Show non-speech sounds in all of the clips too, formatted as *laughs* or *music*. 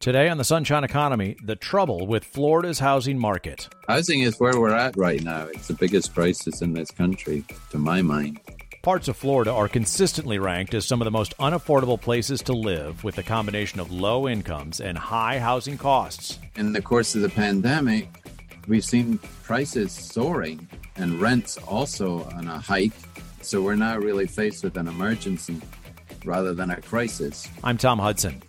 Today on the Sunshine Economy, the trouble with Florida's housing market. Housing is where we're at right now. It's the biggest crisis in this country, to my mind. Parts of Florida are consistently ranked as some of the most unaffordable places to live, with a combination of low incomes and high housing costs. In the course of the pandemic, we've seen prices soaring and rents also on a hike. So we're now really faced with an emergency rather than a crisis. I'm Tom Hudson.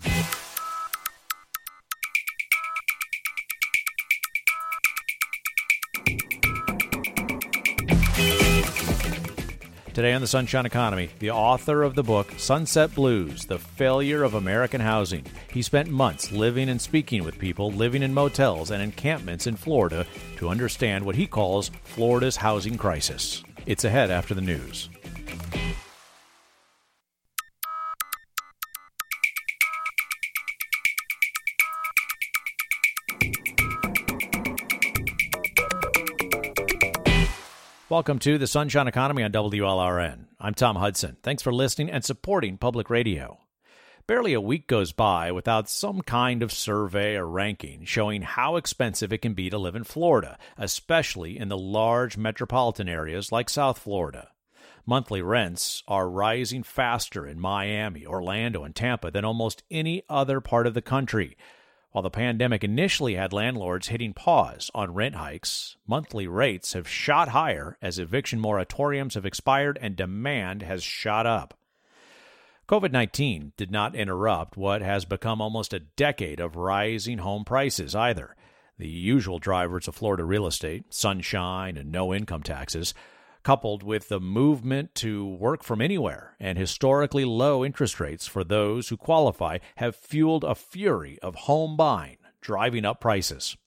Today on the Sunshine Economy, the author of the book Sunbelt Blues The Failure of American Housing. He spent months living and speaking with people living in motels and encampments in Florida to understand what he calls Florida's housing crisis. It's ahead after the news. Welcome to the Sunshine Economy on WLRN. I'm Tom Hudson. Thanks for listening and supporting public radio. Barely a week goes by without some kind of survey or ranking showing how expensive it can be to live in Florida, especially in the large metropolitan areas like South Florida. Monthly rents are rising faster in Miami, Orlando, and Tampa than almost any other part of the country. While the pandemic initially had landlords hitting pause on rent hikes, monthly rates have shot higher as eviction moratoriums have expired and demand has shot up. COVID 19 did not interrupt what has become almost a decade of rising home prices either. The usual drivers of Florida real estate, sunshine and no income taxes, coupled with the movement to work from anywhere and historically low interest rates for those who qualify, have fueled a fury of home buying, driving up prices.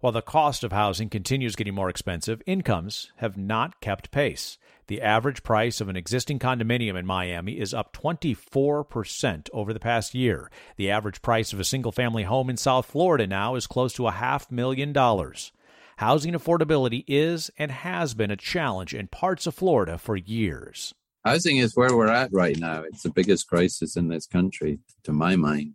While the cost of housing continues getting more expensive, incomes have not kept pace. The average price of an existing condominium in Miami is up 24% over the past year. The average price of a single family home in South Florida now is close to a half million dollars. Housing affordability is and has been a challenge in parts of Florida for years. Housing is where we're at right now. It's the biggest crisis in this country, to my mind.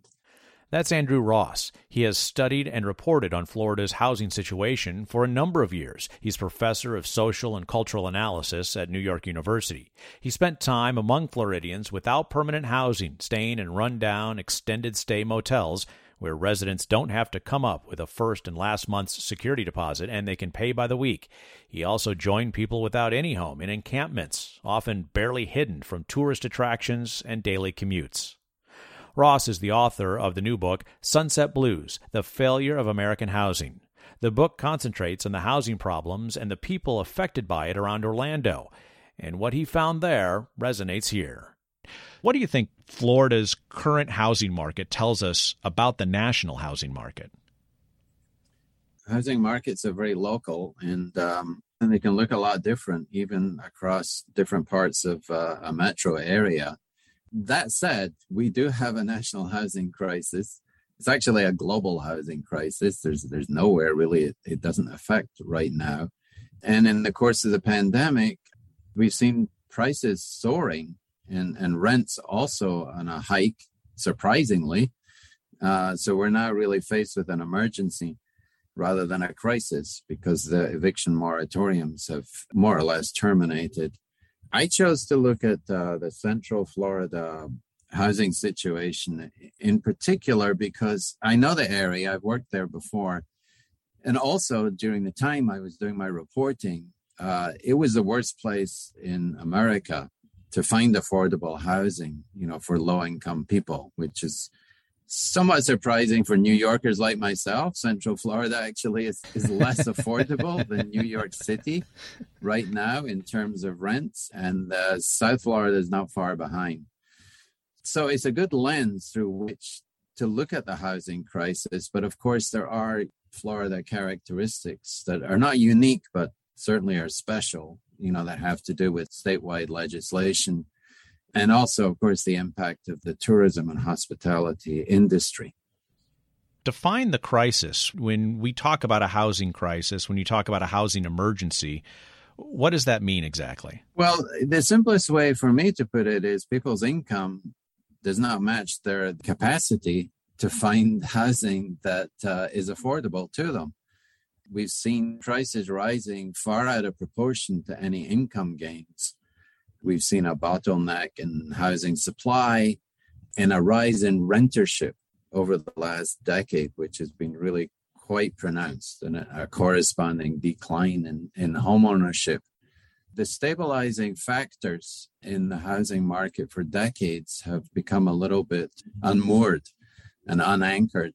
That's Andrew Ross. He has studied and reported on Florida's housing situation for a number of years. He's professor of social and cultural analysis at New York University. He spent time among Floridians without permanent housing, staying in rundown, extended stay motels where residents don't have to come up with a first and last month's security deposit and they can pay by the week. He also joined people without any home in encampments, often barely hidden from tourist attractions and daily commutes. Ross is the author of the new book, Sunbelt Blues The Failure of American Housing. The book concentrates on the housing problems and the people affected by it around Orlando, and what he found there resonates here. What do you think Florida's current housing market tells us about the national housing market? Housing markets are very local and um, and they can look a lot different even across different parts of uh, a metro area. That said, we do have a national housing crisis. It's actually a global housing crisis. There's there's nowhere really it, it doesn't affect right now. And in the course of the pandemic, we've seen prices soaring and and rents also on a hike, surprisingly. Uh, so we're now really faced with an emergency rather than a crisis because the eviction moratoriums have more or less terminated. I chose to look at uh, the Central Florida housing situation in particular because I know the area, I've worked there before. And also during the time I was doing my reporting, uh, it was the worst place in America to find affordable housing, you know, for low income people, which is somewhat surprising for New Yorkers like myself. Central Florida actually is, is less *laughs* affordable than New York City right now in terms of rents, and uh, South Florida is not far behind. So it's a good lens through which to look at the housing crisis. But of course, there are Florida characteristics that are not unique, but certainly are special you know, that have to do with statewide legislation. And also, of course, the impact of the tourism and hospitality industry. Define the crisis. When we talk about a housing crisis, when you talk about a housing emergency, what does that mean exactly? Well, the simplest way for me to put it is people's income does not match their capacity to find *laughs* housing that uh, is affordable to them. We've seen prices rising far out of proportion to any income gains. We've seen a bottleneck in housing supply and a rise in rentership over the last decade, which has been really quite pronounced, and a, corresponding decline in, in homeownership. The stabilizing factors in the housing market for decades have become a little bit unmoored and unanchored.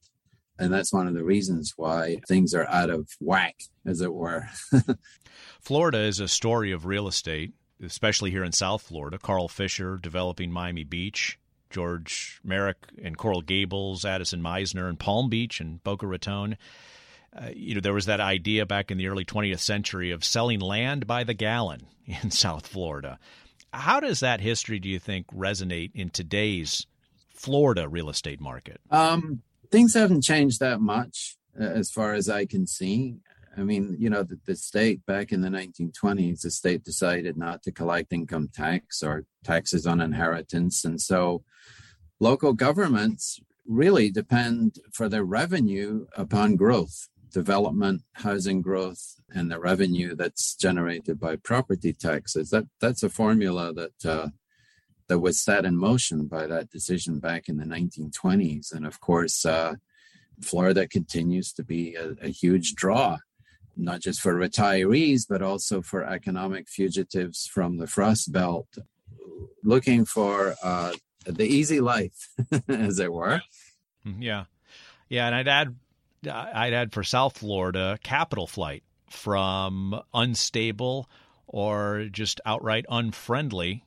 And that's one of the reasons why things are out of whack, as it were. *laughs* Florida is a story of real estate, especially here in South Florida. Carl Fisher developing Miami Beach, George Merrick and Coral Gables, Addison Mizner and Palm Beach and Boca Raton. Uh, you know, there was that idea back in the early 20th century of selling land by the gallon *laughs* in South Florida. How does that history, do you think, resonate in today's Florida real estate market? Um, things haven't changed that much uh, as far as I can see. I mean, you know, the, the, state back in the 1920s, the state decided not to collect income tax or taxes on inheritance. And so local governments really depend for their revenue upon growth, development, housing growth, and the revenue that's generated by property taxes. That That's a formula that. Uh, that was set in motion by that decision back in the 1920s. And of course, uh, Florida continues to be a, a huge draw not just for retirees, but also for economic fugitives from the Frost Belt looking for uh, the easy life, *laughs* as it were. Mm-hmm. Yeah. Yeah. And I'd add, I'd add for South Florida, capital flight from unstable or just outright unfriendly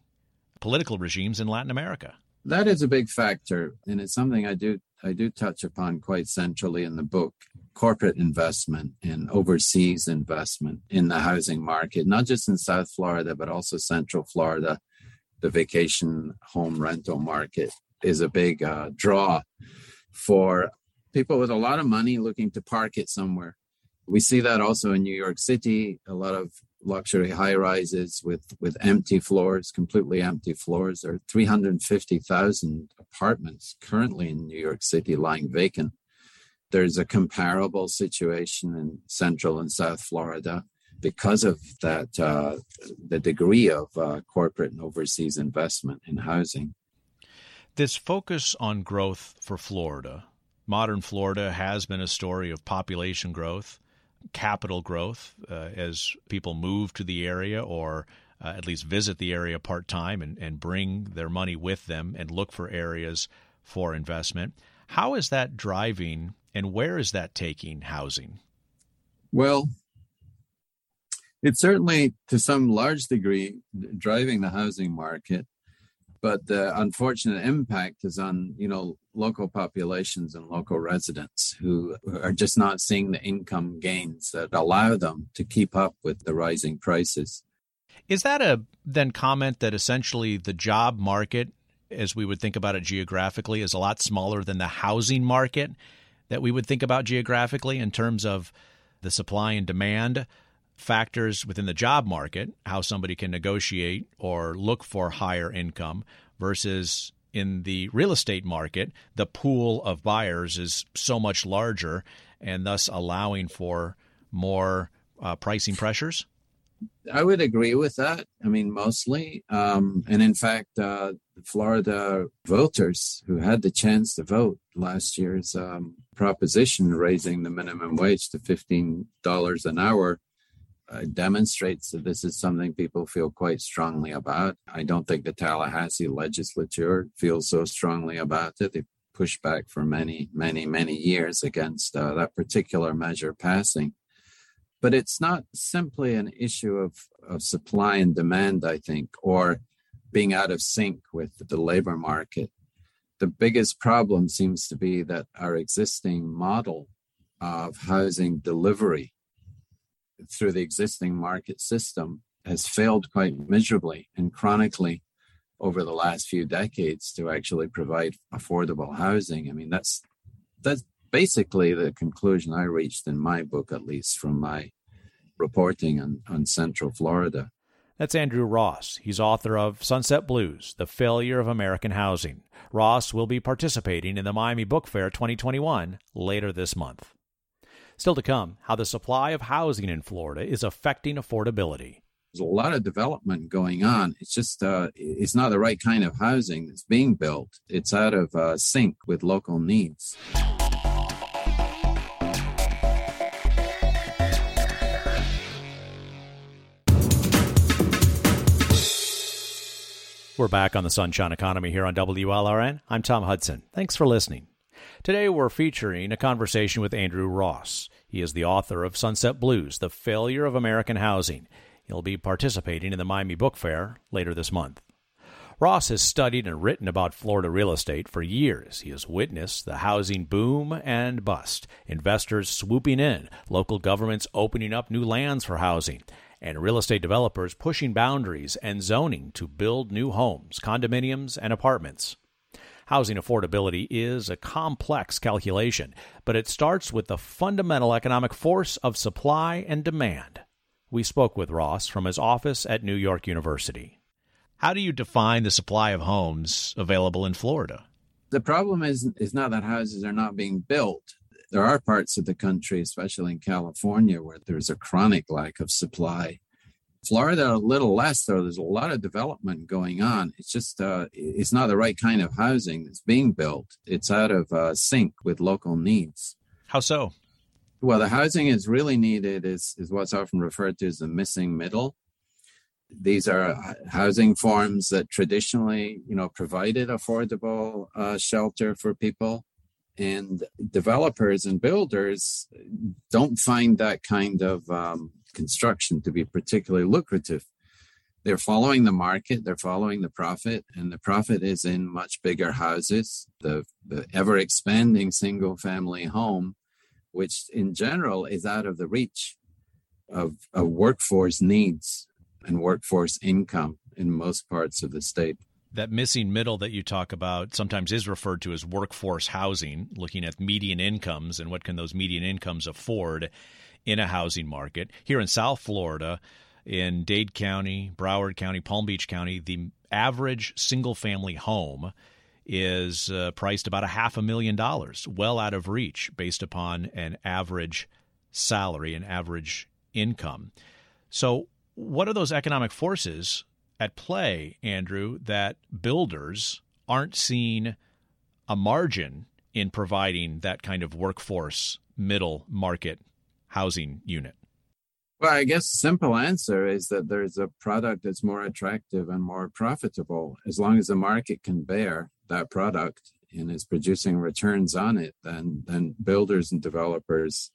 political regimes in Latin America. That is a big factor, and it's something I do I do touch upon quite centrally in the book corporate investment and overseas investment in the housing market, not just in South Florida, but also Central Florida. The vacation home rental market is a big uh, draw for people with a lot of money looking to park it somewhere. We see that also in New York City, a lot of luxury high rises with, with empty floors, completely empty floors. There are 350,000 apartments currently in New York City lying vacant. There's a comparable situation in Central and South Florida because of that, uh, the degree of uh, corporate and overseas investment in housing. This focus on growth for Florida, modern Florida has been a story of population growth capital growth uh, as people move to the area or uh, at least visit the area part time and, and bring their money with them and look for areas for investment. How is that driving and where is that taking housing? Well, it's certainly to some large degree driving the housing market but the unfortunate impact is on you know local populations and local residents who are just not seeing the income gains that allow them to keep up with the rising prices. Is that a then comment that essentially the job market as we would think about it geographically is a lot smaller than the housing market that we would think about geographically in terms of the supply and demand factors within the job market, how somebody can negotiate or look for higher income, versus in the real estate market, the pool of buyers is so much larger and thus allowing for more uh, pricing pressures? I would agree with that. I mean, mostly. Um, and in fact, uh, Florida voters who had the chance to vote last year's um, proposition raising the minimum wage to $15 an hour uh, demonstrates that this is something people feel quite strongly about. I don't think the Tallahassee legislature feels so strongly about it. They pushed back for many, many, many years against uh, that particular measure passing. But it's not simply an issue of, of supply and demand, I think, or being out of sync with the labor market. The biggest problem seems to be that our existing model of housing delivery through the existing market system has failed quite miserably and chronically over the last few decades to actually provide affordable housing. I mean, that's that's basically the conclusion I reached in my book, at least from my reporting on, on Central Florida. That's Andrew Ross. He's author of Sunbelt Blues The Failure of American Housing. Ross will be participating in the Miami Book Fair 2021 later this month. Still to come, how the supply of housing in Florida is affecting affordability. There's a lot of development going on. It's just, uh, it's not the right kind of housing that's being built. It's out of uh, sync with local needs. We're back on the Sunshine Economy here on WLRN. I'm Tom Hudson. Thanks for listening. Today we're featuring a conversation with Andrew Ross. He is the author of Sunbelt Blues The Failure of American Housing. He'll be participating in the Miami Book Fair later this month. Ross has studied and written about Florida real estate for years. He has witnessed the housing boom and bust, investors swooping in, local governments opening up new lands for housing, and real estate developers pushing boundaries and zoning to build new homes, condominiums, and apartments. Housing affordability is a complex calculation, but it starts with the fundamental economic force of supply and demand. We spoke with Ross from his office at New York University. How do you define the supply of homes available in Florida? The problem is is not that houses are not being built there are parts of the country, especially in California, where there's a chronic lack of supply. Florida, a little less, though. There's a lot of development going on. It's just, uh, it's not the right kind of housing that's being built. It's out of uh, sync with local needs. How so? Well, the housing is really needed is, is what's often referred to as the missing middle. These are uh, housing forms that traditionally, you know, provided affordable uh, shelter for people and developers and builders don't find that kind of um, construction to be particularly lucrative. They're following the market they're following the profit and the profit is in much bigger houses the, the ever expanding single family home which in general is out of the reach of, of workforce needs and workforce income in most parts of the state. That missing middle that you talk about sometimes is referred to as workforce housing, looking at median incomes and what can those median incomes afford in a housing market. Here in South Florida, in Dade County, Broward County, Palm Beach County, the average single family home is uh, priced about a half a million dollars, well out of reach based upon an average salary, an average income. So, what are those economic forces at play, Andrew, that builders aren't seeing a margin in providing that kind of workforce middle market housing unit? Well, I guess the simple answer is that there's a product that's more attractive and more profitable. As long as the market can bear that product and is producing returns on it, then then builders and developers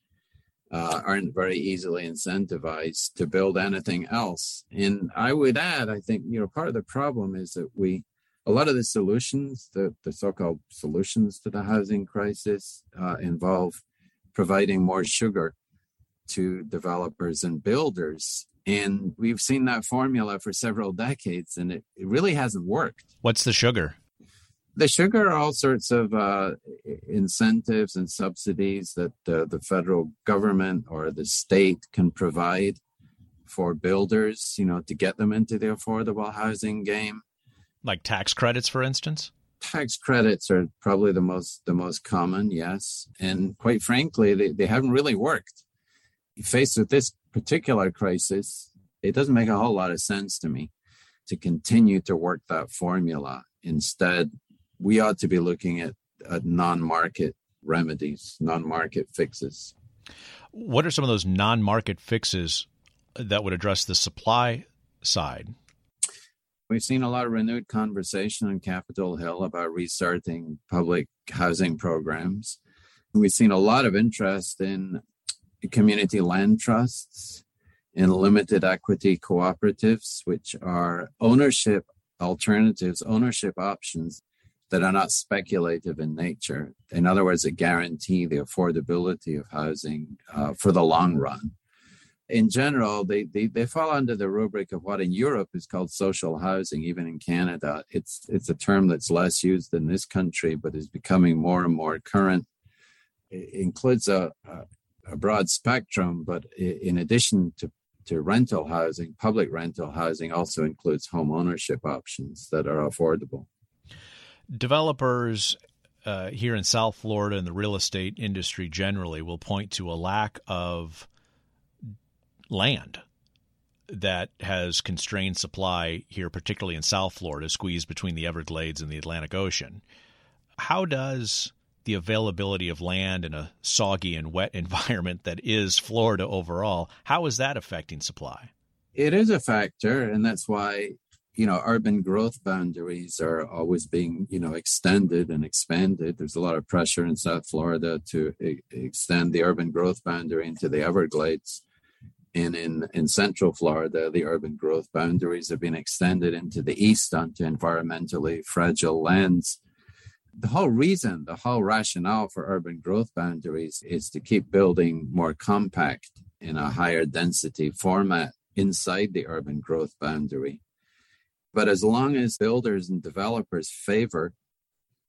uh, aren't very easily incentivized to build anything else. And I would add, I think, you know, part of the problem is that we, a lot of the solutions, the, the so called solutions to the housing crisis, uh, involve providing more sugar to developers and builders. And we've seen that formula for several decades, and it, it really hasn't worked. What's the sugar? the sugar are all sorts of uh, incentives and subsidies that uh, the federal government or the state can provide for builders, you know, to get them into the affordable housing game. Like tax credits, for instance. Tax credits are probably the most the most common, yes, and quite frankly, they, they haven't really worked. Faced with this particular crisis, it doesn't make a whole lot of sense to me to continue to work that formula. Instead, we ought to be looking at, at non-market remedies, non-market fixes. What are some of those non-market fixes that would address the supply side? We've seen a lot of renewed conversation on Capitol Hill about restarting public housing programs. We've seen a lot of interest in community land trusts and limited equity cooperatives, which are ownership alternatives, ownership options that are not speculative in nature. In other words, that guarantee the affordability of housing uh, for the long run. In general, they, they, they fall under the rubric of what in Europe is called social housing, even in Canada. It's, it's a term that's less used in this country, but is becoming more and more current. It includes a, a, a broad spectrum, but in addition to to rental housing, public rental housing also includes home ownership options that are affordable. Developers uh, here in South Florida and the real estate industry generally will point to a lack of land that has constrained supply here, particularly in South Florida, squeezed between the Everglades and the Atlantic Ocean. How does the availability of land in a soggy and wet *laughs* environment that is Florida overall, how is that affecting supply? It is a factor, and that's why you know urban growth boundaries are always being you know extended and expanded. There's a lot of pressure in south florida to extend the urban growth boundary into the everglades. And in in central florida the urban growth boundaries have been extended into the east onto environmentally fragile lands the whole reason, the whole rationale for urban growth boundaries is to keep building more compact in a higher density format inside the urban growth boundary. But as long as builders and developers favor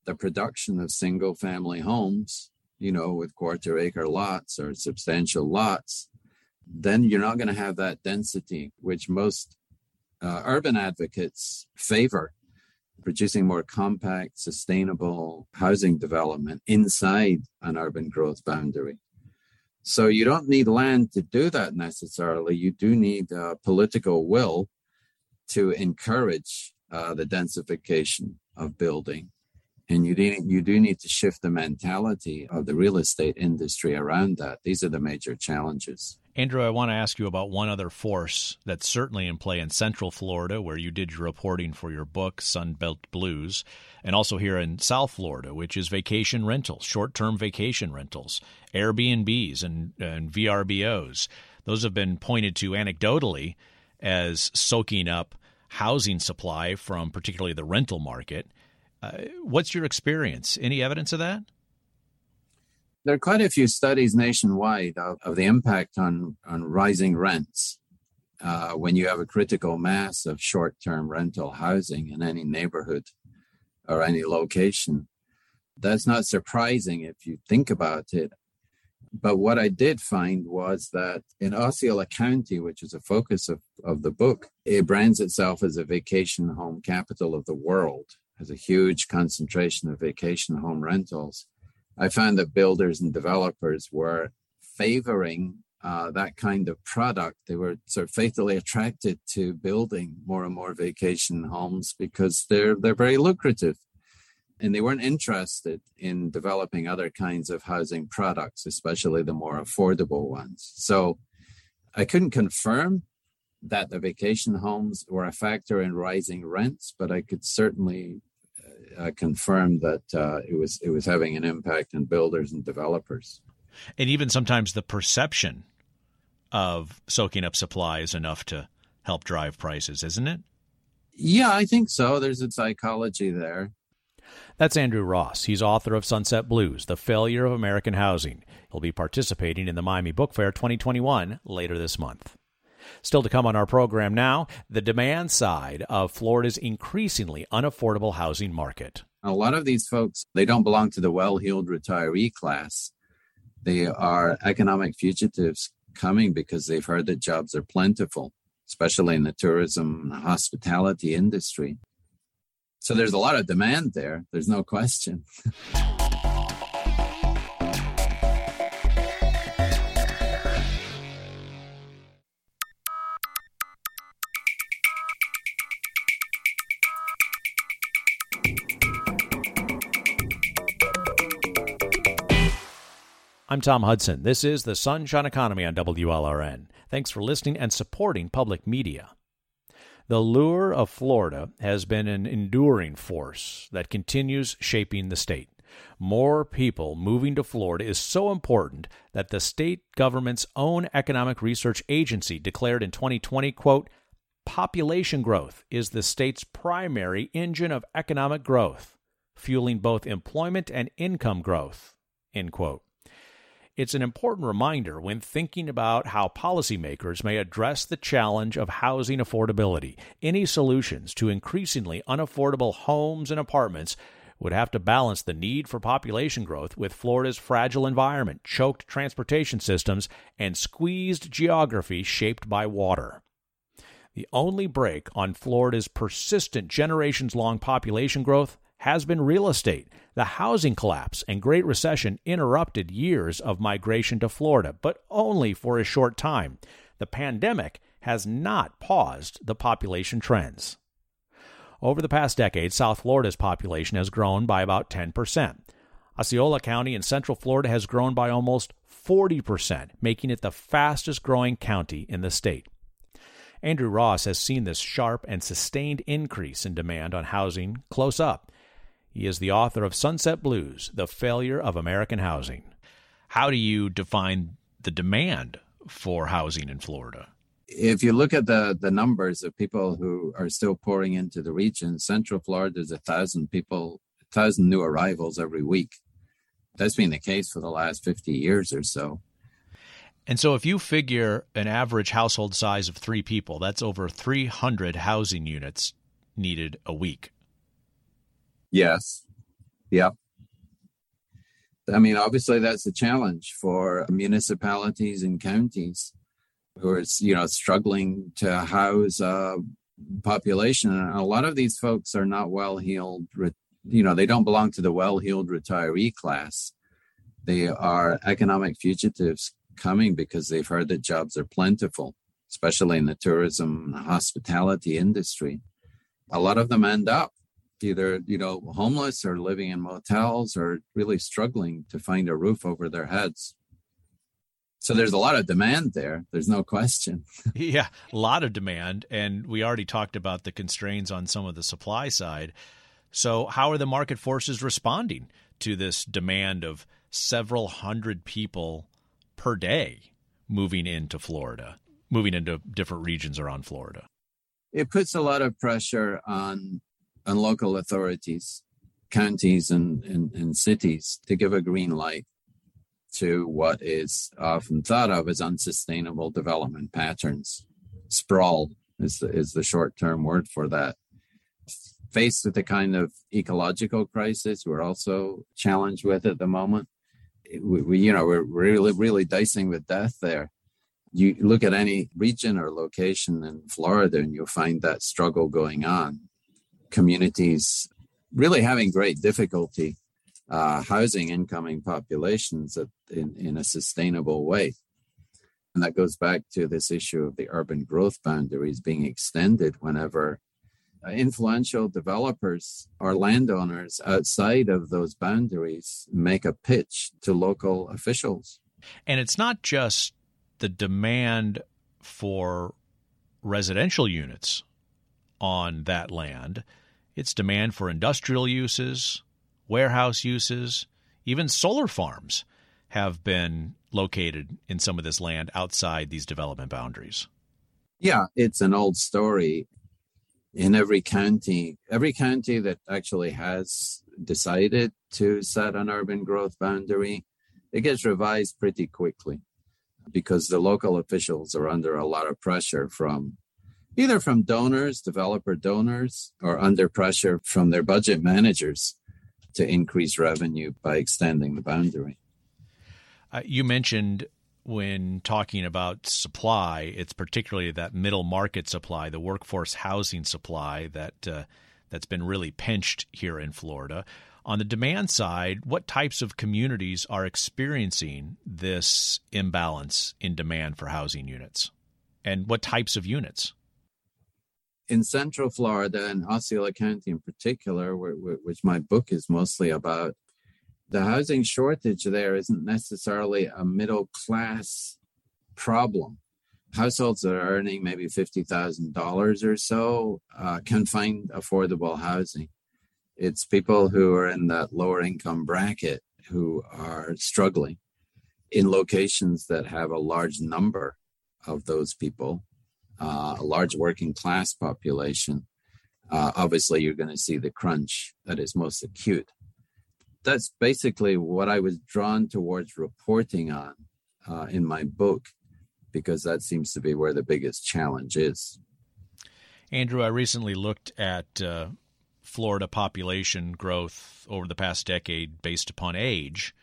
the production of single family homes, you know, with quarter acre lots or substantial lots, then you're not going to have that density, which most uh, urban advocates favor producing more compact, sustainable housing development inside an urban growth boundary. So you don't need land to do that necessarily. You do need uh, political will to encourage uh, the densification of building. And you you do need to shift the mentality of the real estate industry around that. These are the major challenges. Andrew, I want to ask you about one other force that's certainly in play in Central Florida, where you did your reporting for your book, Sunbelt Blues, and also here in South Florida, which is vacation rentals, short term vacation rentals, Airbnbs, and, and VRBOs. Those have been pointed to anecdotally as soaking up housing supply from particularly the rental market. Uh, what's your experience? Any evidence of that? There are quite a few studies nationwide of, of the impact on, on rising rents uh, when you have a critical mass of short term rental housing in any neighborhood or any location. That's not surprising if you think about it. But what I did find was that in Osceola County, which is a focus of, of the book, it brands itself as a vacation home capital of the world, has a huge concentration of vacation home rentals. I found that builders and developers were favoring uh, that kind of product. They were sort of fatally attracted to building more and more vacation homes because they're they're very lucrative, and they weren't interested in developing other kinds of housing products, especially the more affordable ones. So, I couldn't confirm that the vacation homes were a factor in rising rents, but I could certainly uh, confirmed that uh, it was it was having an impact on builders and developers. And even sometimes the perception of soaking up supply is enough to help drive prices, isn't it? Yeah, I think so. There's a psychology there. That's Andrew Ross. He's author of Sunbelt Blues, The Failure of American Housing. He'll be participating in the Miami Book Fair 2021 later this month. Still to come on our program now, the demand side of Florida's increasingly unaffordable housing market. A lot of these folks, they don't belong to the well-heeled retiree class. They are economic fugitives coming because they've heard that jobs are plentiful, especially in the tourism and hospitality industry. So there's a lot of demand there. There's no question. *laughs* I'm Tom Hudson. This is the Sunshine Economy on WLRN. Thanks for listening and supporting public media. The lure of Florida has been an enduring force that continues shaping the state. More people moving to Florida is so important that the state government's own economic research agency declared in 2020, quote, population growth is the state's primary engine of economic growth, fueling both employment and income growth, end quote. It's an important reminder when thinking about how policymakers may address the challenge of housing affordability. Any solutions to increasingly unaffordable homes and apartments would have to balance the need for population growth with Florida's fragile environment, choked transportation systems, and squeezed geography shaped by water. The only break on Florida's persistent generations long population growth has been real estate. The housing collapse and Great Recession interrupted years of migration to Florida, but only for a short time. The pandemic has not paused the population trends. Over the past decade, South Florida's population has grown by about 10%. Osceola County in Central Florida has grown by almost 40%, making it the fastest growing county in the state. Andrew Ross has seen this sharp and sustained increase in demand on housing close up. He is the author of Sunbelt Blues The Failure of American Housing. How do you define the demand for housing in Florida? if you look at the the numbers of people who are still pouring into the region, Central Florida is a thousand people, a thousand new arrivals every week. That's been the case for the last fifty years or so. And so, if you figure an average household size of three people, that's over 300 housing units needed a week. Yes. Yep. I mean, obviously, that's a challenge for municipalities and counties who are you know struggling to house a population and a lot of these folks are not well heeled you know they don't belong to the well heeled retiree class they are economic fugitives coming because they've heard that jobs are plentiful especially in the tourism and hospitality industry a lot of them end up either you know homeless or living in motels or really struggling to find a roof over their heads so there's a lot of demand there. There's no question. *laughs* yeah, a lot of demand. And we already talked about the constraints on some of the supply side. So, how are the market forces responding to this demand of several hundred people per day moving into Florida, moving into different regions around Florida? It puts a lot of pressure on on local authorities, counties, and, and, and cities to give a green light to what is often thought of as unsustainable development patterns. Sprawl is the, is the short term word for that. Faced with the kind of ecological crisis we're also challenged with at the moment, we, we you know we're really really dicing with death there. You look at any region or location in Florida, and you'll find that struggle going on. Communities really having great difficulty uh, housing incoming populations in, in a sustainable way. And that goes back to this issue of the urban growth boundaries being extended whenever uh, influential developers or landowners outside of those boundaries make a pitch to local officials. And it's not just the demand for residential units on that land, it's demand for industrial uses, warehouse uses, even solar farms have been located in some of this land outside these development boundaries. Yeah, it's an old story. In every county, every county that actually has decided to set an urban growth boundary, it gets revised pretty quickly because the local officials are under a lot of pressure from either from donors, developer donors, or under pressure from their budget managers to increase revenue by extending the boundary. Uh, you mentioned when talking about supply, it's particularly that middle market supply, the workforce housing supply that uh, that's been really pinched here in Florida. On the demand side, what types of communities are experiencing this imbalance in demand for housing units? And what types of units? In Central Florida and Osceola County in particular, which my book is mostly about, the housing shortage there isn't necessarily a middle class problem. Households that are earning maybe $50,000 or so uh, can find affordable housing. It's people who are in that lower income bracket who are struggling in locations that have a large number of those people uh, a large working class population, uh, obviously you're going to see the crunch that is most acute. That's basically what I was drawn towards reporting on uh, in my book, because that seems to be where the biggest challenge is. Andrew, I recently looked at uh, Florida population growth over the past decade based upon age,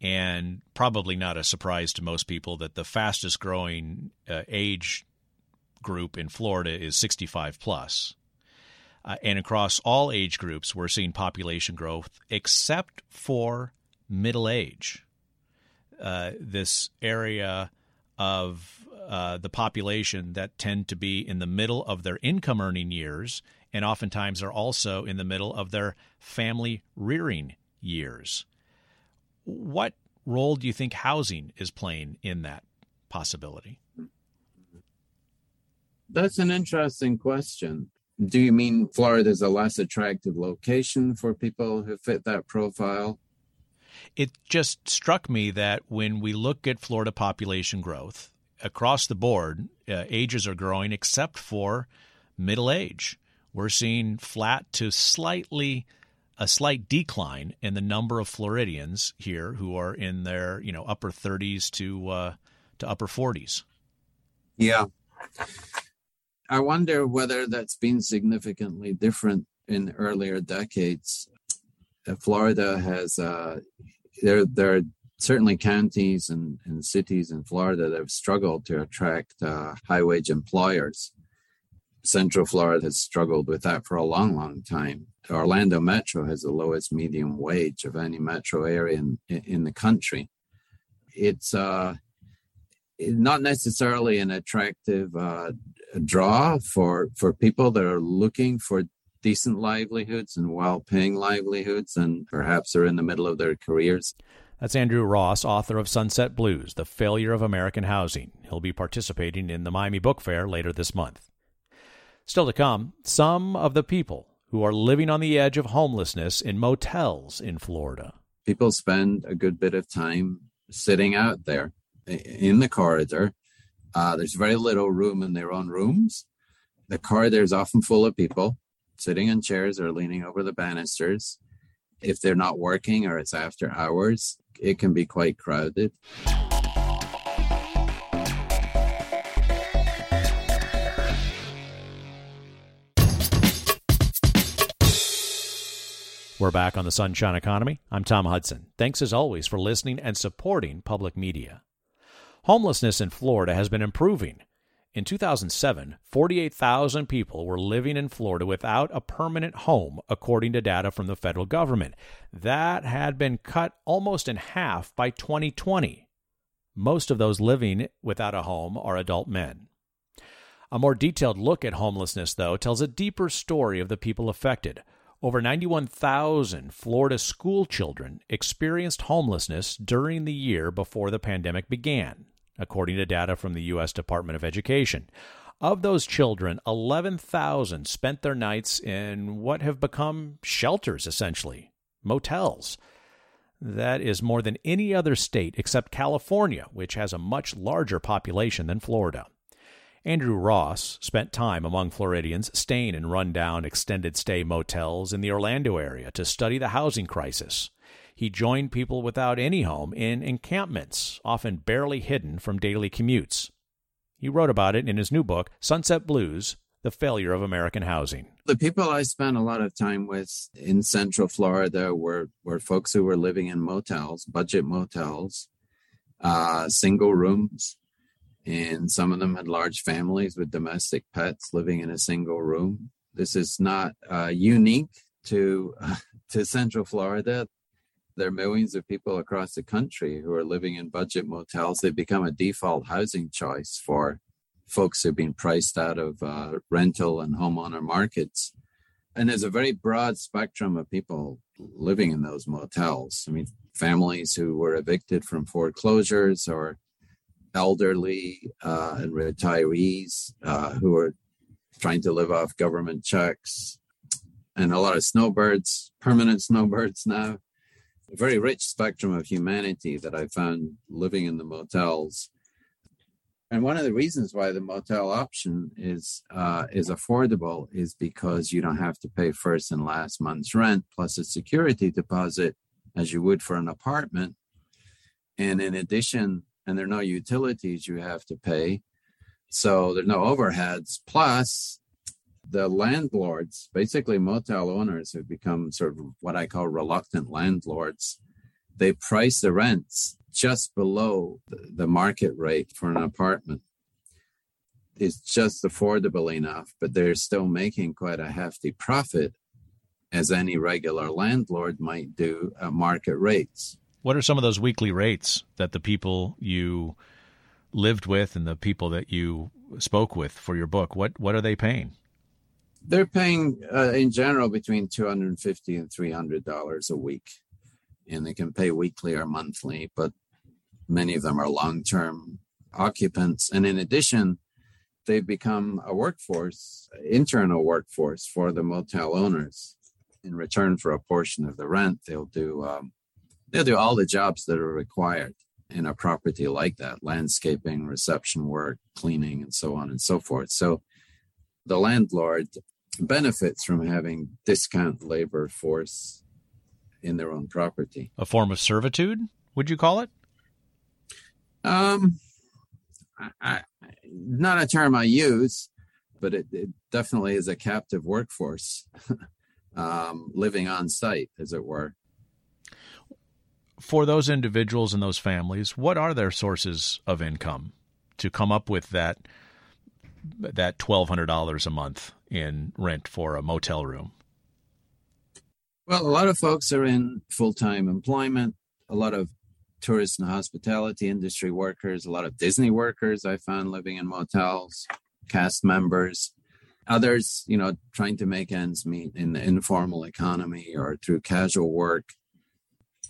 and probably not a surprise to most people that the fastest growing uh, age group in Florida is 65 plus. Uh, and across all age groups, we're seeing population growth except for middle age. Uh, this area of uh, the population that tend to be in the middle of their income earning years and oftentimes are also in the middle of their family rearing years. What role do you think housing is playing in that possibility? That's an interesting question. Do you mean Florida is a less attractive location for people who fit that profile? It just struck me that when we look at Florida population growth across the board, uh, ages are growing except for middle age. We're seeing flat to slightly a slight decline in the number of Floridians here who are in their you know upper 30s to uh, to upper 40s. Yeah, I wonder whether that's been significantly different in earlier decades. Uh, Florida has uh, there there are certainly counties and, and cities in Florida that have struggled to attract uh, high wage employers. Central Florida has struggled with that for a long, long time. Orlando Metro has the lowest median wage of any metro area in, in the country. It's uh, not necessarily an attractive uh, draw for for people that are looking for decent livelihoods and well-paying livelihoods, and perhaps are in the middle of their careers. That's Andrew Ross, author of Sunbelt Blues: The Failure of American Housing. He'll be participating in the Miami Book Fair later this month. Still to come, some of the people who are living on the edge of homelessness in motels in Florida. People spend a good bit of time sitting out there in the corridor. Uh, there's very little room in their own rooms. The corridor is often full of people sitting in chairs or leaning over the banisters. If they're not working or it's after hours, it can be quite crowded. We're back on the Sunshine Economy. I'm Tom Hudson. Thanks as always for listening and supporting public media. Homelessness in Florida has been improving. In 2007, 48,000 people were living in Florida without a permanent home, according to data from the federal government. That had been cut almost in half by 2020. Most of those living without a home are adult men. A more detailed look at homelessness, though, tells a deeper story of the people affected. Over 91,000 Florida school children experienced homelessness during the year before the pandemic began according to data from the U.S. Department of Education. Of those children, 11,000 spent their nights in what have become shelters, essentially, motels. That is more than any other state except California, which has a much larger population than Florida. Andrew Ross spent time among Floridians staying in rundown extended stay motels in the Orlando area to study the housing crisis. He joined people without any home in encampments, often barely hidden from daily commutes. He wrote about it in his new book, Sunbelt Blues The Failure of American Housing. The people I spent a lot of time with in Central Florida were, were folks who were living in motels, budget motels, uh, single rooms, and some of them had large families with domestic pets living in a single room. This is not uh, unique to uh, *laughs* to Central Florida there are millions of people across the country who are living in budget motels. They've become a default housing choice for folks who've been priced out of uh, rental and homeowner markets. And there's a very broad spectrum of people living in those motels. I mean, families who were evicted from foreclosures or elderly uh, and retirees uh, who are trying to live off government checks, and a lot of snowbirds, permanent snowbirds now a very rich spectrum of humanity that I found living in the motels. And one of the reasons why the motel option is uh, is affordable is because you don't have to pay first and last month's rent plus a security deposit as you would for an apartment. And in addition, and there are no utilities you have to pay, so there are no overheads. Plus, the landlords, basically motel owners who've become sort of what I call reluctant landlords, they price the rents just below the market rate for an apartment. It's just affordable enough, but they're still making quite a hefty profit as any regular landlord might do at market rates. What are some of those weekly rates that the people you lived with and the people that you spoke with for your book? What what are they paying? They're paying uh, in general between two hundred and fifty and three hundred dollars a week, and they can pay weekly or monthly. But many of them are long term occupants, and in addition, they've become a workforce, internal workforce for the motel owners in return for a portion of the rent, they'll do um, they'll do all the jobs that are required in a property like that: landscaping, reception work, cleaning, and so on and so forth. So the landlord benefits from having discount labor force in their own property. A form of servitude, would you call it? Um, I, not a term I use, but it, it definitely is a captive workforce. *laughs* um, living on site, as it were. For those individuals and those families, what are their sources of income to come up with that that twelve hundred dollars a month in rent for a motel room? Well, a lot of folks are in full time employment. A lot of tourist and hospitality industry workers, a lot of Disney workers I found living in motels, cast members, Others, you know, trying to make ends meet in the informal economy or through casual work,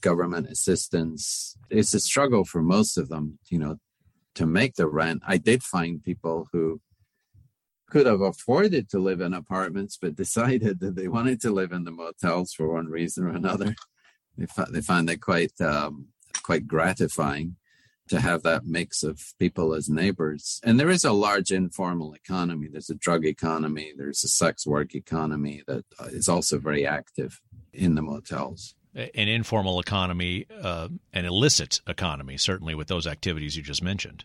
government assistance. It's a struggle for most of them, you know, to make the rent. I did find people who could have afforded to live in apartments, but decided that they wanted to live in the motels for one reason or another. They, f- they find that quite um, quite gratifying to have that mix of people as neighbors. And there is a large informal economy. There's a drug economy, there's a sex work economy that uh, also very active in the motels. An informal economy, uh, an illicit economy, certainly with those activities you just mentioned.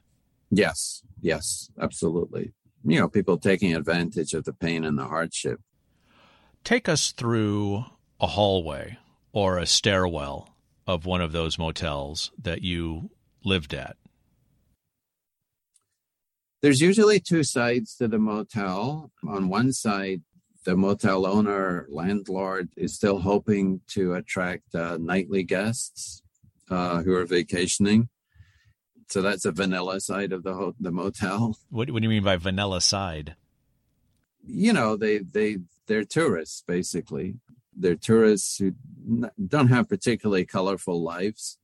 Yes, yes, absolutely. You know, people taking advantage of the pain and the hardship. Take us through a hallway or a stairwell of one of those motels that you lived at? There's usually two sides to the motel. On one side, the motel owner, landlord, is still hoping to attract uh, nightly guests uh, who are vacationing. So that's a vanilla side of the ho- the motel. *laughs* What, what do you mean by vanilla side? You know, they they they're tourists basically. They're tourists who don't have particularly colorful lives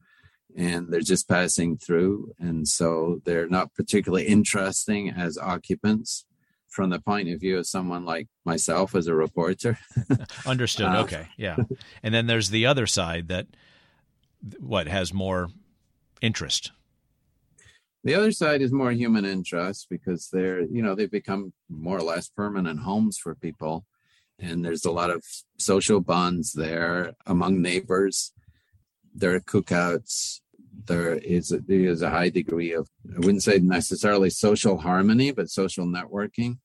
and they're just passing through. And so they're not particularly interesting as occupants from the point of view of someone like myself as a reporter. *laughs* *laughs* Understood. Uh, okay. Yeah. And then there's the other side that what has more interest. The other side is more human interest because they're, you know, they've become more or less permanent homes for people. And there's a lot of social bonds there among neighbors. There are cookouts there is a, there is a high degree of I wouldn't say necessarily social harmony, but social networking,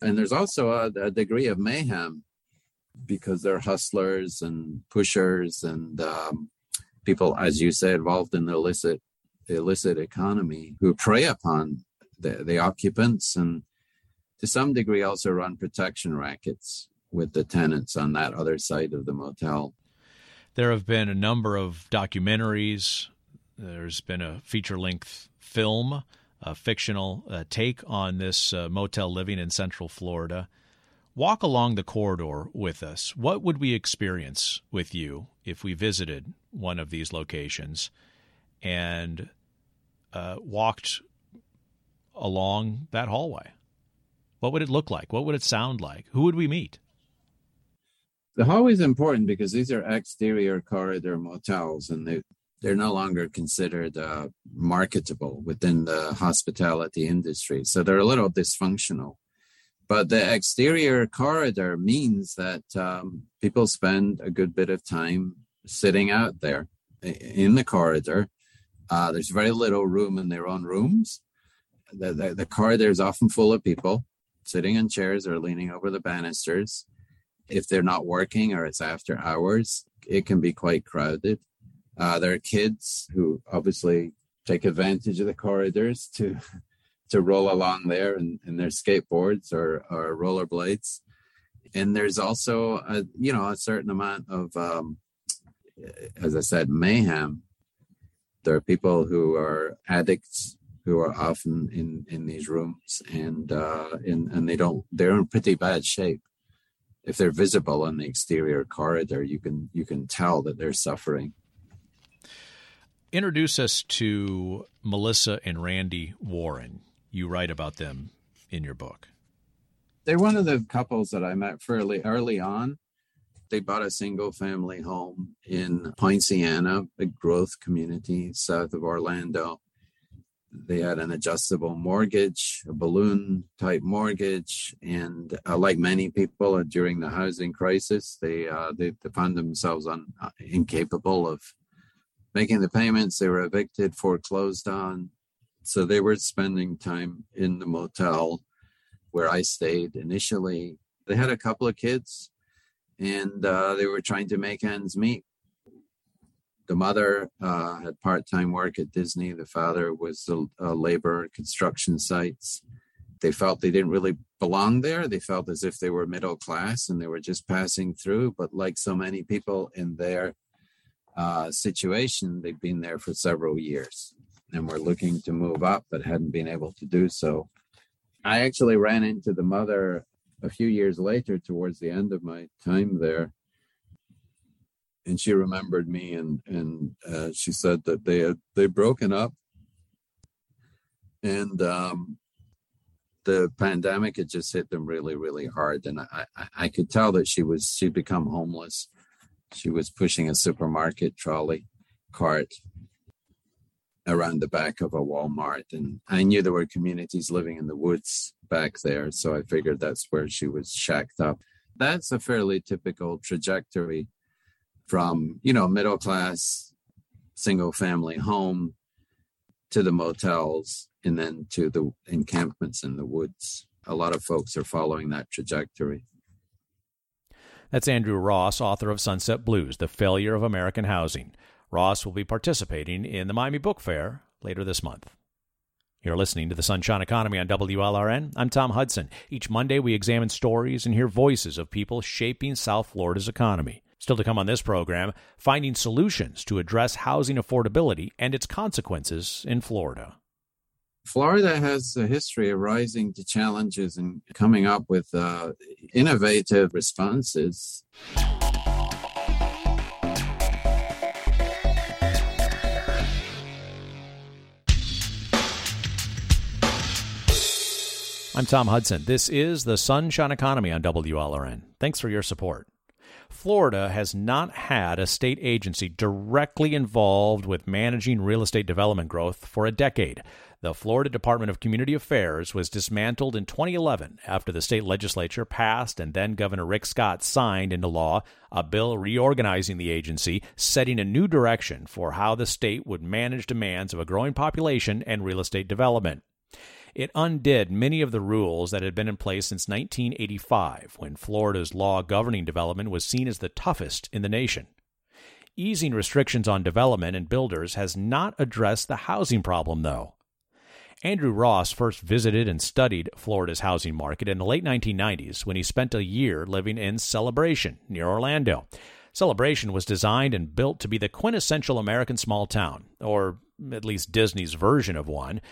and there's also a, a degree of mayhem because they're hustlers and pushers and um, people, as you say, involved in the illicit the illicit economy who prey upon the, the occupants and to some degree also run protection rackets with the tenants on that other side of the motel. There have been a number of documentaries, there's been a feature length film, a fictional uh, take on this uh, motel living in Central Florida. Walk along the corridor with us. What would we experience with you if we visited one of these locations and uh, walked along that hallway? What would it look like? What would it sound like? Who would we meet? The hallway is important because these are exterior corridor motels, and they they're no longer considered uh, marketable within the hospitality industry. So they're a little dysfunctional. But the exterior corridor means that um, people spend a good bit of time sitting out there in the corridor. Uh, there's very little room in their own rooms. The, the, the corridor is often full of people. sitting in chairs or leaning over the banisters. If they're not working or it's after hours, it can be quite crowded. Uh, there are kids who obviously take advantage of the corridors to *laughs* to roll along there in, in their skateboards or, or rollerblades. And there's also a you know a certain amount of um, as I said mayhem. There are people who are addicts who are often in in these rooms and uh, in, and they don't they're in pretty bad shape. If they're visible on the exterior corridor, you can you can tell that they're suffering. Introduce us to Melissa and Randy Warren. You write about them in your book. They're one of the couples that I met fairly early on. They bought a single family home in Poinciana, a growth community south of Orlando they had an adjustable mortgage, a balloon type mortgage, and uh, like many people during the housing crisis, they uh, they, they found themselves un, uh, incapable of making the payments. They were evicted, foreclosed on, so they were spending time in the motel where I stayed initially. They had a couple of kids, and uh, they were trying to make ends meet the mother uh, had part-time work at Disney. The father was a, a labor at construction sites. They felt they didn't really belong there. They felt as if they were middle class and they were just passing through. But like so many people in their uh, situation, they've been there for several years and were looking to move up, but hadn't been able to do so. I actually ran into the mother a few years later, towards the end of my time there, and she remembered me and and uh, she said that they had they broken up. And um, the pandemic had just hit them really really hard and I, I, I could tell that she was she'd become homeless. She was pushing a supermarket trolley cart around the back of a walmart and i knew there were communities living in the woods back there so i figured that's where she was shacked up. That's a fairly typical trajectory from you know middle class single family home to the motels and then to the encampments in the woods. A lot of folks are following that trajectory. That's andrew ross author of Sunbelt Blues the failure of american housing. Ross will be participating in the miami book fair later this month you're listening to the Sunshine Economy on WLRN. I'm Tom Hudson. Each Monday, we examine stories and hear voices of people shaping South Florida's economy. Still to come on this program, finding solutions to address housing affordability and its consequences in Florida. Florida has a history of rising to challenges and coming up with uh, innovative responses. I'm Tom Hudson. This is the Sunshine Economy on WLRN. Thanks for your support. Florida has not had a state agency directly involved with managing real estate development growth for a decade. The Florida Department of Community Affairs was dismantled in 2011 after the state legislature passed and then Governor Rick Scott signed into law a bill reorganizing the agency, setting a new direction for how the state would manage demands of a growing population and real estate development. It undid many of the rules that had been in place since 1985, when Florida's law governing development was seen as the toughest in the nation. Easing restrictions on development and builders has not addressed the housing problem, though. Andrew Ross first visited and studied Florida's housing market in the late 1990s when he spent a year living in Celebration, near Orlando. Celebration was designed and built to be the quintessential American small town, or at least Disney's version of one.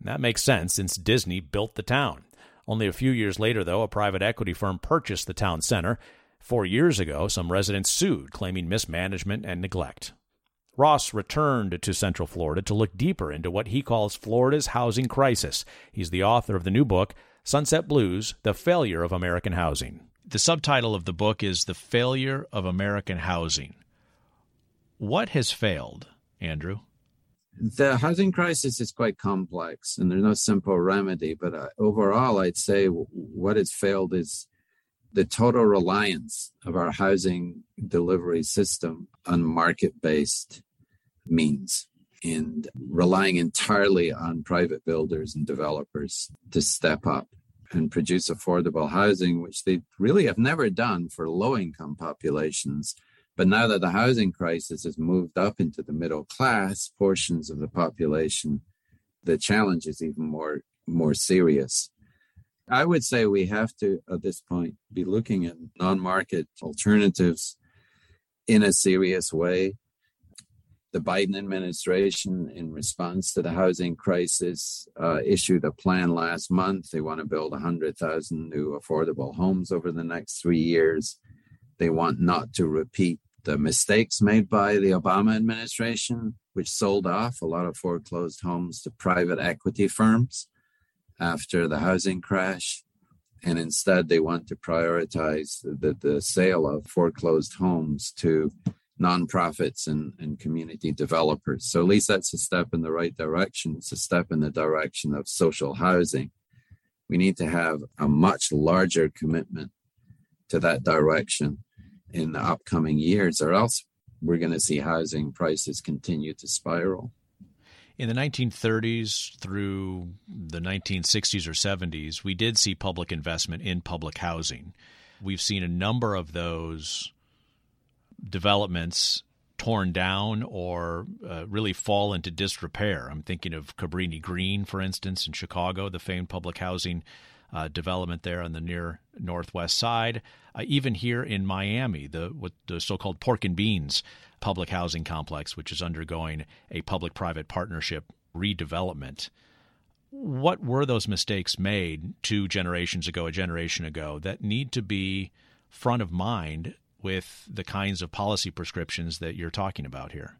That makes sense since Disney built the town. Only a few years later, though, a private equity firm purchased the town center. Four years ago, some residents sued, claiming mismanagement and neglect. Ross returned to Central Florida to look deeper into what he calls Florida's housing crisis. He's the author of the new book, Sunbelt Blues The Failure of American Housing. The subtitle of the book is The Failure of American Housing. What has failed, Andrew? The housing crisis is quite complex and there's no simple remedy but uh, overall i'd say w- what has failed is the total reliance of our housing delivery system on market-based means and relying entirely on private builders and developers to step up and produce affordable housing, which they really have never done for low income populations. But now that the housing crisis has moved up into the middle class portions of the population, the challenge is even more more serious. I would say we have to, at this point, be looking at non market alternatives in a serious way. The Biden administration, in response to the housing crisis, uh, issued a plan last month. They want to build 100,000 new affordable homes over the next three years. They want not to repeat the mistakes made by the Obama administration, which sold off a lot of foreclosed homes to private equity firms after the housing crash. And instead, they want to prioritize the, the sale of foreclosed homes to nonprofits and, and community developers. So, at least that's a step in the right direction. It's a step in the direction of social housing. We need to have a much larger commitment to that direction in the upcoming years, or else we're going to see housing prices continue to spiral. In the 1930s through the 1960s or 70s, we did see public investment in public housing. We've seen a number of those developments torn down or uh, really fall into disrepair. I'm thinking of Cabrini Green, for instance, in Chicago, the famed public housing uh, development there on the near northwest side. Uh, even here in Miami, the what the so-called Pork and Beans public housing complex, which is undergoing a public-private partnership redevelopment. What were those mistakes made two generations ago, a generation ago, that need to be front of mind with the kinds of policy prescriptions that you're talking about here?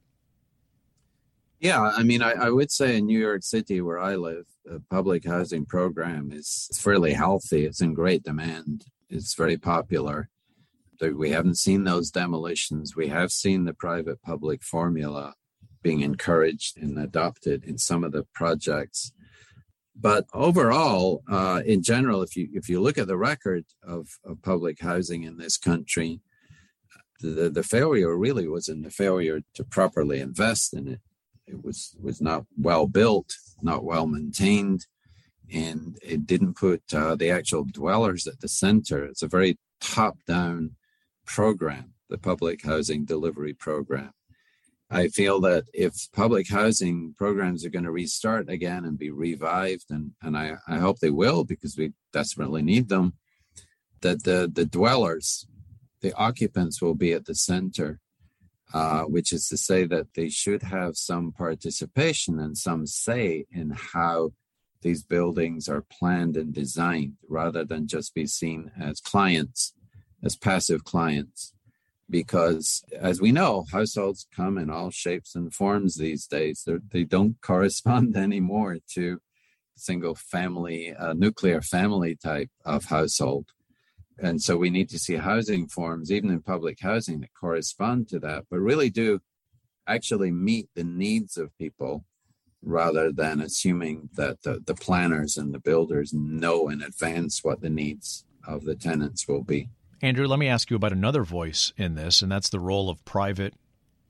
Yeah, I mean, I, I, would say in New York City, where I live, the public housing program is fairly healthy. It's in great demand. It's very popular. We haven't seen those demolitions. We have seen the private public formula being encouraged and adopted in some of the projects. But overall, uh, in general, if you if you look at the record of, of public housing in this country, the, the failure really was in the failure to properly invest in it. It was was not well built, not well maintained, and it didn't put uh, the actual dwellers at the center. It's a very top down program, the public housing delivery program. I feel that if public housing programs are going to restart again and be revived, and, and I, I hope they will because we desperately need them, that the, the dwellers, the occupants will be at the center uh, which is to say that they should have some participation and some say in how these buildings are planned and designed rather than just be seen as clients, as passive clients. Because as we know, households come in all shapes and forms these days. They're, they do not *laughs* correspond anymore to single family, uh, nuclear family type of household and so we need to see housing forms, even in public housing, that correspond to that, but really do actually meet the needs of people rather than assuming that the, the planners and the builders know in advance what the needs of the tenants will be. Andrew, let me ask you about another voice in this, and that's the role of private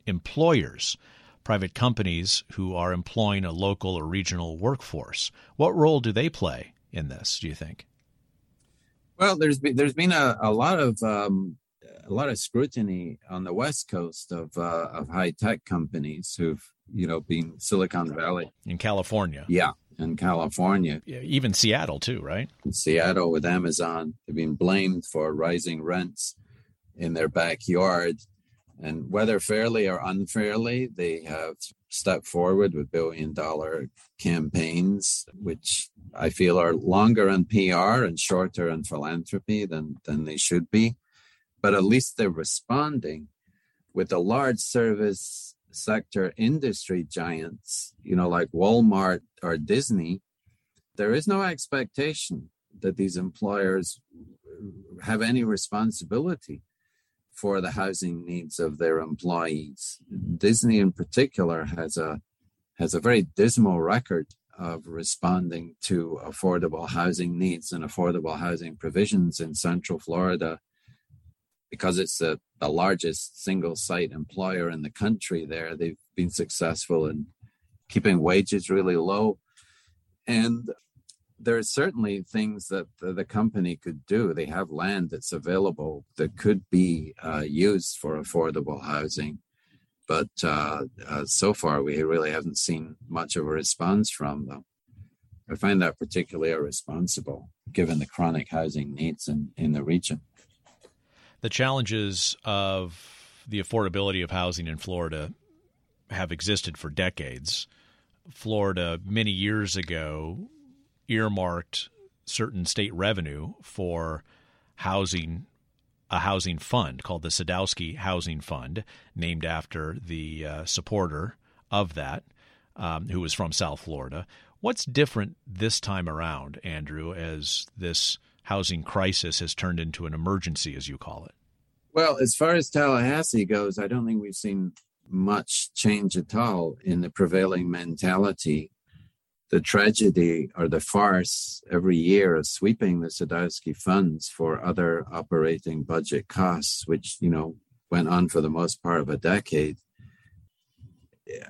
employers, private companies who are employing a local or regional workforce. What role do they play in this, do you think? Well, there's been, there's been a, a lot of um, a lot of scrutiny on the west coast of uh, of high tech companies who've you know been Silicon Valley in California. Yeah, in California, yeah, even Seattle too, right? In Seattle with Amazon, they've been blamed for rising rents in their backyard, and whether fairly or unfairly, they have stepped forward with billion dollar campaigns, which I feel are longer in PR and shorter in philanthropy than, than they should be. But at least they're responding with the large service sector industry giants, you know, like Walmart or Disney. There is no expectation that these employers have any responsibility for the housing needs of their employees. Disney, in particular, has a has a very dismal record of responding to affordable housing needs and affordable housing provisions in Central Florida because it's the, the largest single site employer in the country there. They've been successful in keeping wages really low. And there are certainly things that the, the, company could do. They have land that's available that could be uh, used for affordable housing. But uh, uh, so far, we really haven't seen much of a response from them. I find that particularly irresponsible given the chronic housing needs in, in the region. The challenges of the affordability of housing in Florida have existed for decades. Florida, many years ago, earmarked certain state revenue for housing a housing fund called the Sadowski Housing Fund, named after the uh, supporter of that, um, who was from South Florida. What's different this time around, Andrew, as this housing crisis has turned into an emergency, as you call it? Well, as far as Tallahassee goes, I don't think we've seen much change at all in the prevailing mentality. The tragedy or the farce every year of sweeping the Sadowski funds for other operating budget costs, which, you know, went on for the most part of a decade,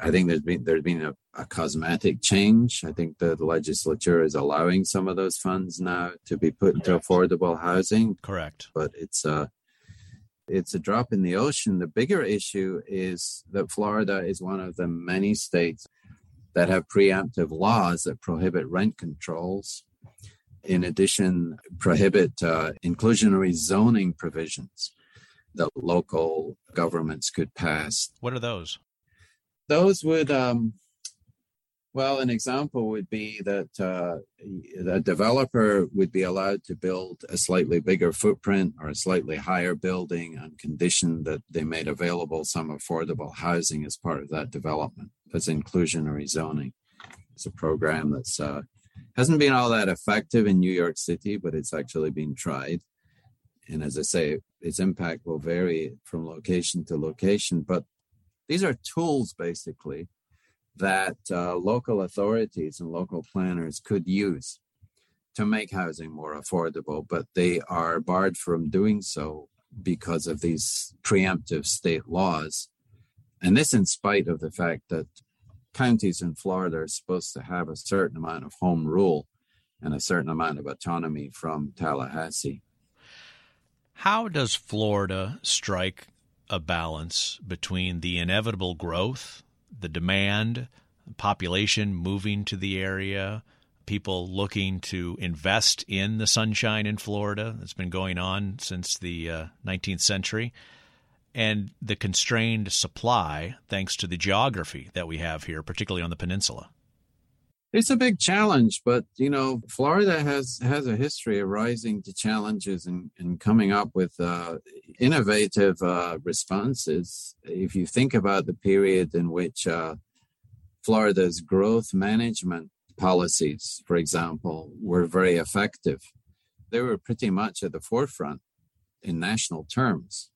I think there's been there's been a, a cosmetic change. I think the, the, legislature is allowing some of those funds now to be put into affordable housing. Correct. But it's a it's a drop in the ocean. The bigger issue is that Florida is one of the many states that have preemptive laws that prohibit rent controls. In addition, prohibit uh, inclusionary zoning provisions that local governments could pass. What are those? those would um, well an example would be that uh, a developer would be allowed to build a slightly bigger footprint or a slightly higher building on condition that they made available some affordable housing as part of that development that's inclusionary zoning. It's a program that's uh, hasn't been all that effective in new york city but it's actually been tried. And as i say its impact will vary from location to location but these are tools basically that uh, local authorities and local planners could use to make housing more affordable, but they are barred from doing so because of these preemptive state laws. And this, in spite of the fact that counties in Florida are supposed to have a certain amount of home rule and a certain amount of autonomy from Tallahassee. How does Florida strike a balance between the inevitable growth, the demand, population moving to the area, people looking to invest in the sunshine in Florida that's been going on since the uh, 19th century, and the constrained supply thanks to the geography that we have here, particularly on the peninsula it's a big challenge but you know florida has has a history of rising to challenges and, and coming up with uh, innovative uh, responses. If you think about the period in which uh, florida's growth management policies for example were very effective they were pretty much at the forefront in national terms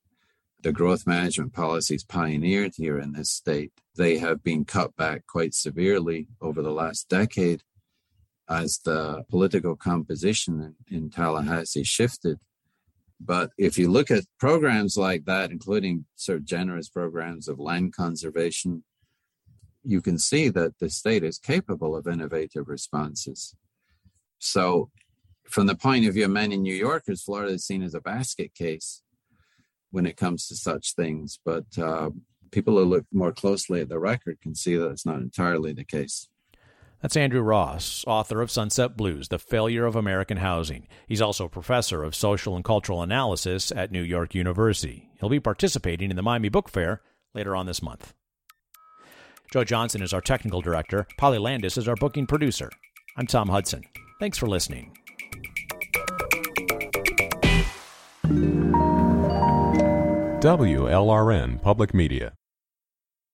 the growth management policies pioneered here in this state, they have been cut back quite severely over the last decade as the political composition in, in Tallahassee shifted. But if you look at programs like that, including sort of generous programs of land conservation, you can see that the state is capable of innovative responses. So, from the point of view of many New Yorkers, Florida is seen as a basket case when it comes to such things. But uh, people who look more closely at the record can see that it's not entirely the case. That's Andrew Ross, author of Sunbelt Blues The Failure of American Housing. He's also a professor of social and cultural analysis at New York University. He'll be participating in the Miami Book Fair later on this month. Joe Johnson is our technical director. Polly Landis is our booking producer. I'm Tom Hudson. Thanks for listening. WLRN Public Media.